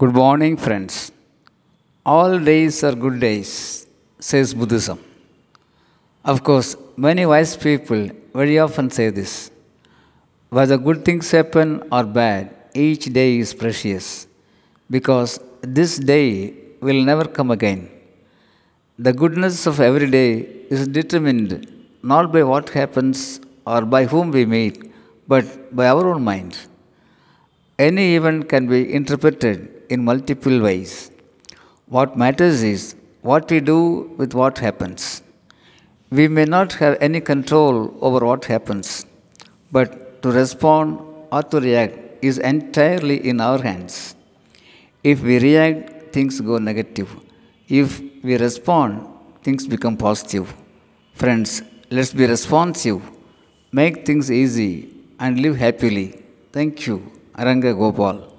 Good morning, friends. All days are good days, says Buddhism. Of course, many wise people very often say this. Whether good things happen or bad, each day is precious because this day will never come again. The goodness of every day is determined not by what happens or by whom we meet, but by our own mind. Any event can be interpreted in multiple ways. What matters is what we do with what happens. We may not have any control over what happens, but to respond or to react is entirely in our hands. If we react, things go negative. If we respond, things become positive. Friends, let's be responsive, make things easy, and live happily. Thank you. Aranga Gopal.